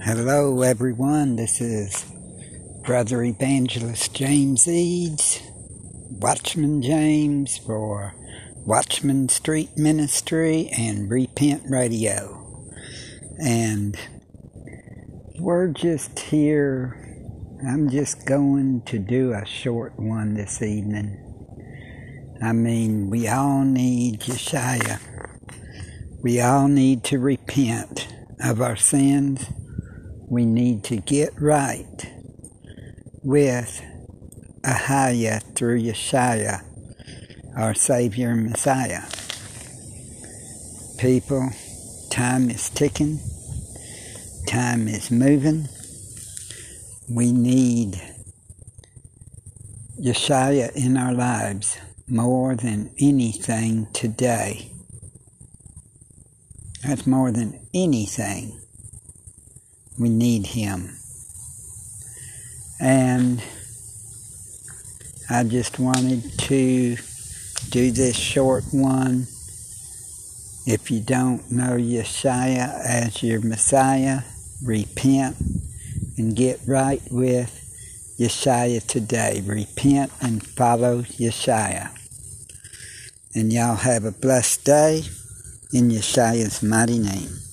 Hello, everyone. This is Brother Evangelist James Eads, Watchman James for Watchman Street Ministry and Repent Radio. And we're just here. I'm just going to do a short one this evening. I mean, we all need Yeshua. We all need to repent of our sins we need to get right with Ahaya through Yeshua, our Savior and Messiah. People, time is ticking, time is moving. We need Yeshua in our lives more than anything today. That's more than anything we need Him. And I just wanted to do this short one. If you don't know Yeshua as your Messiah, repent and get right with Yeshua today. Repent and follow Yeshua. And y'all have a blessed day in Yeshua's mighty name.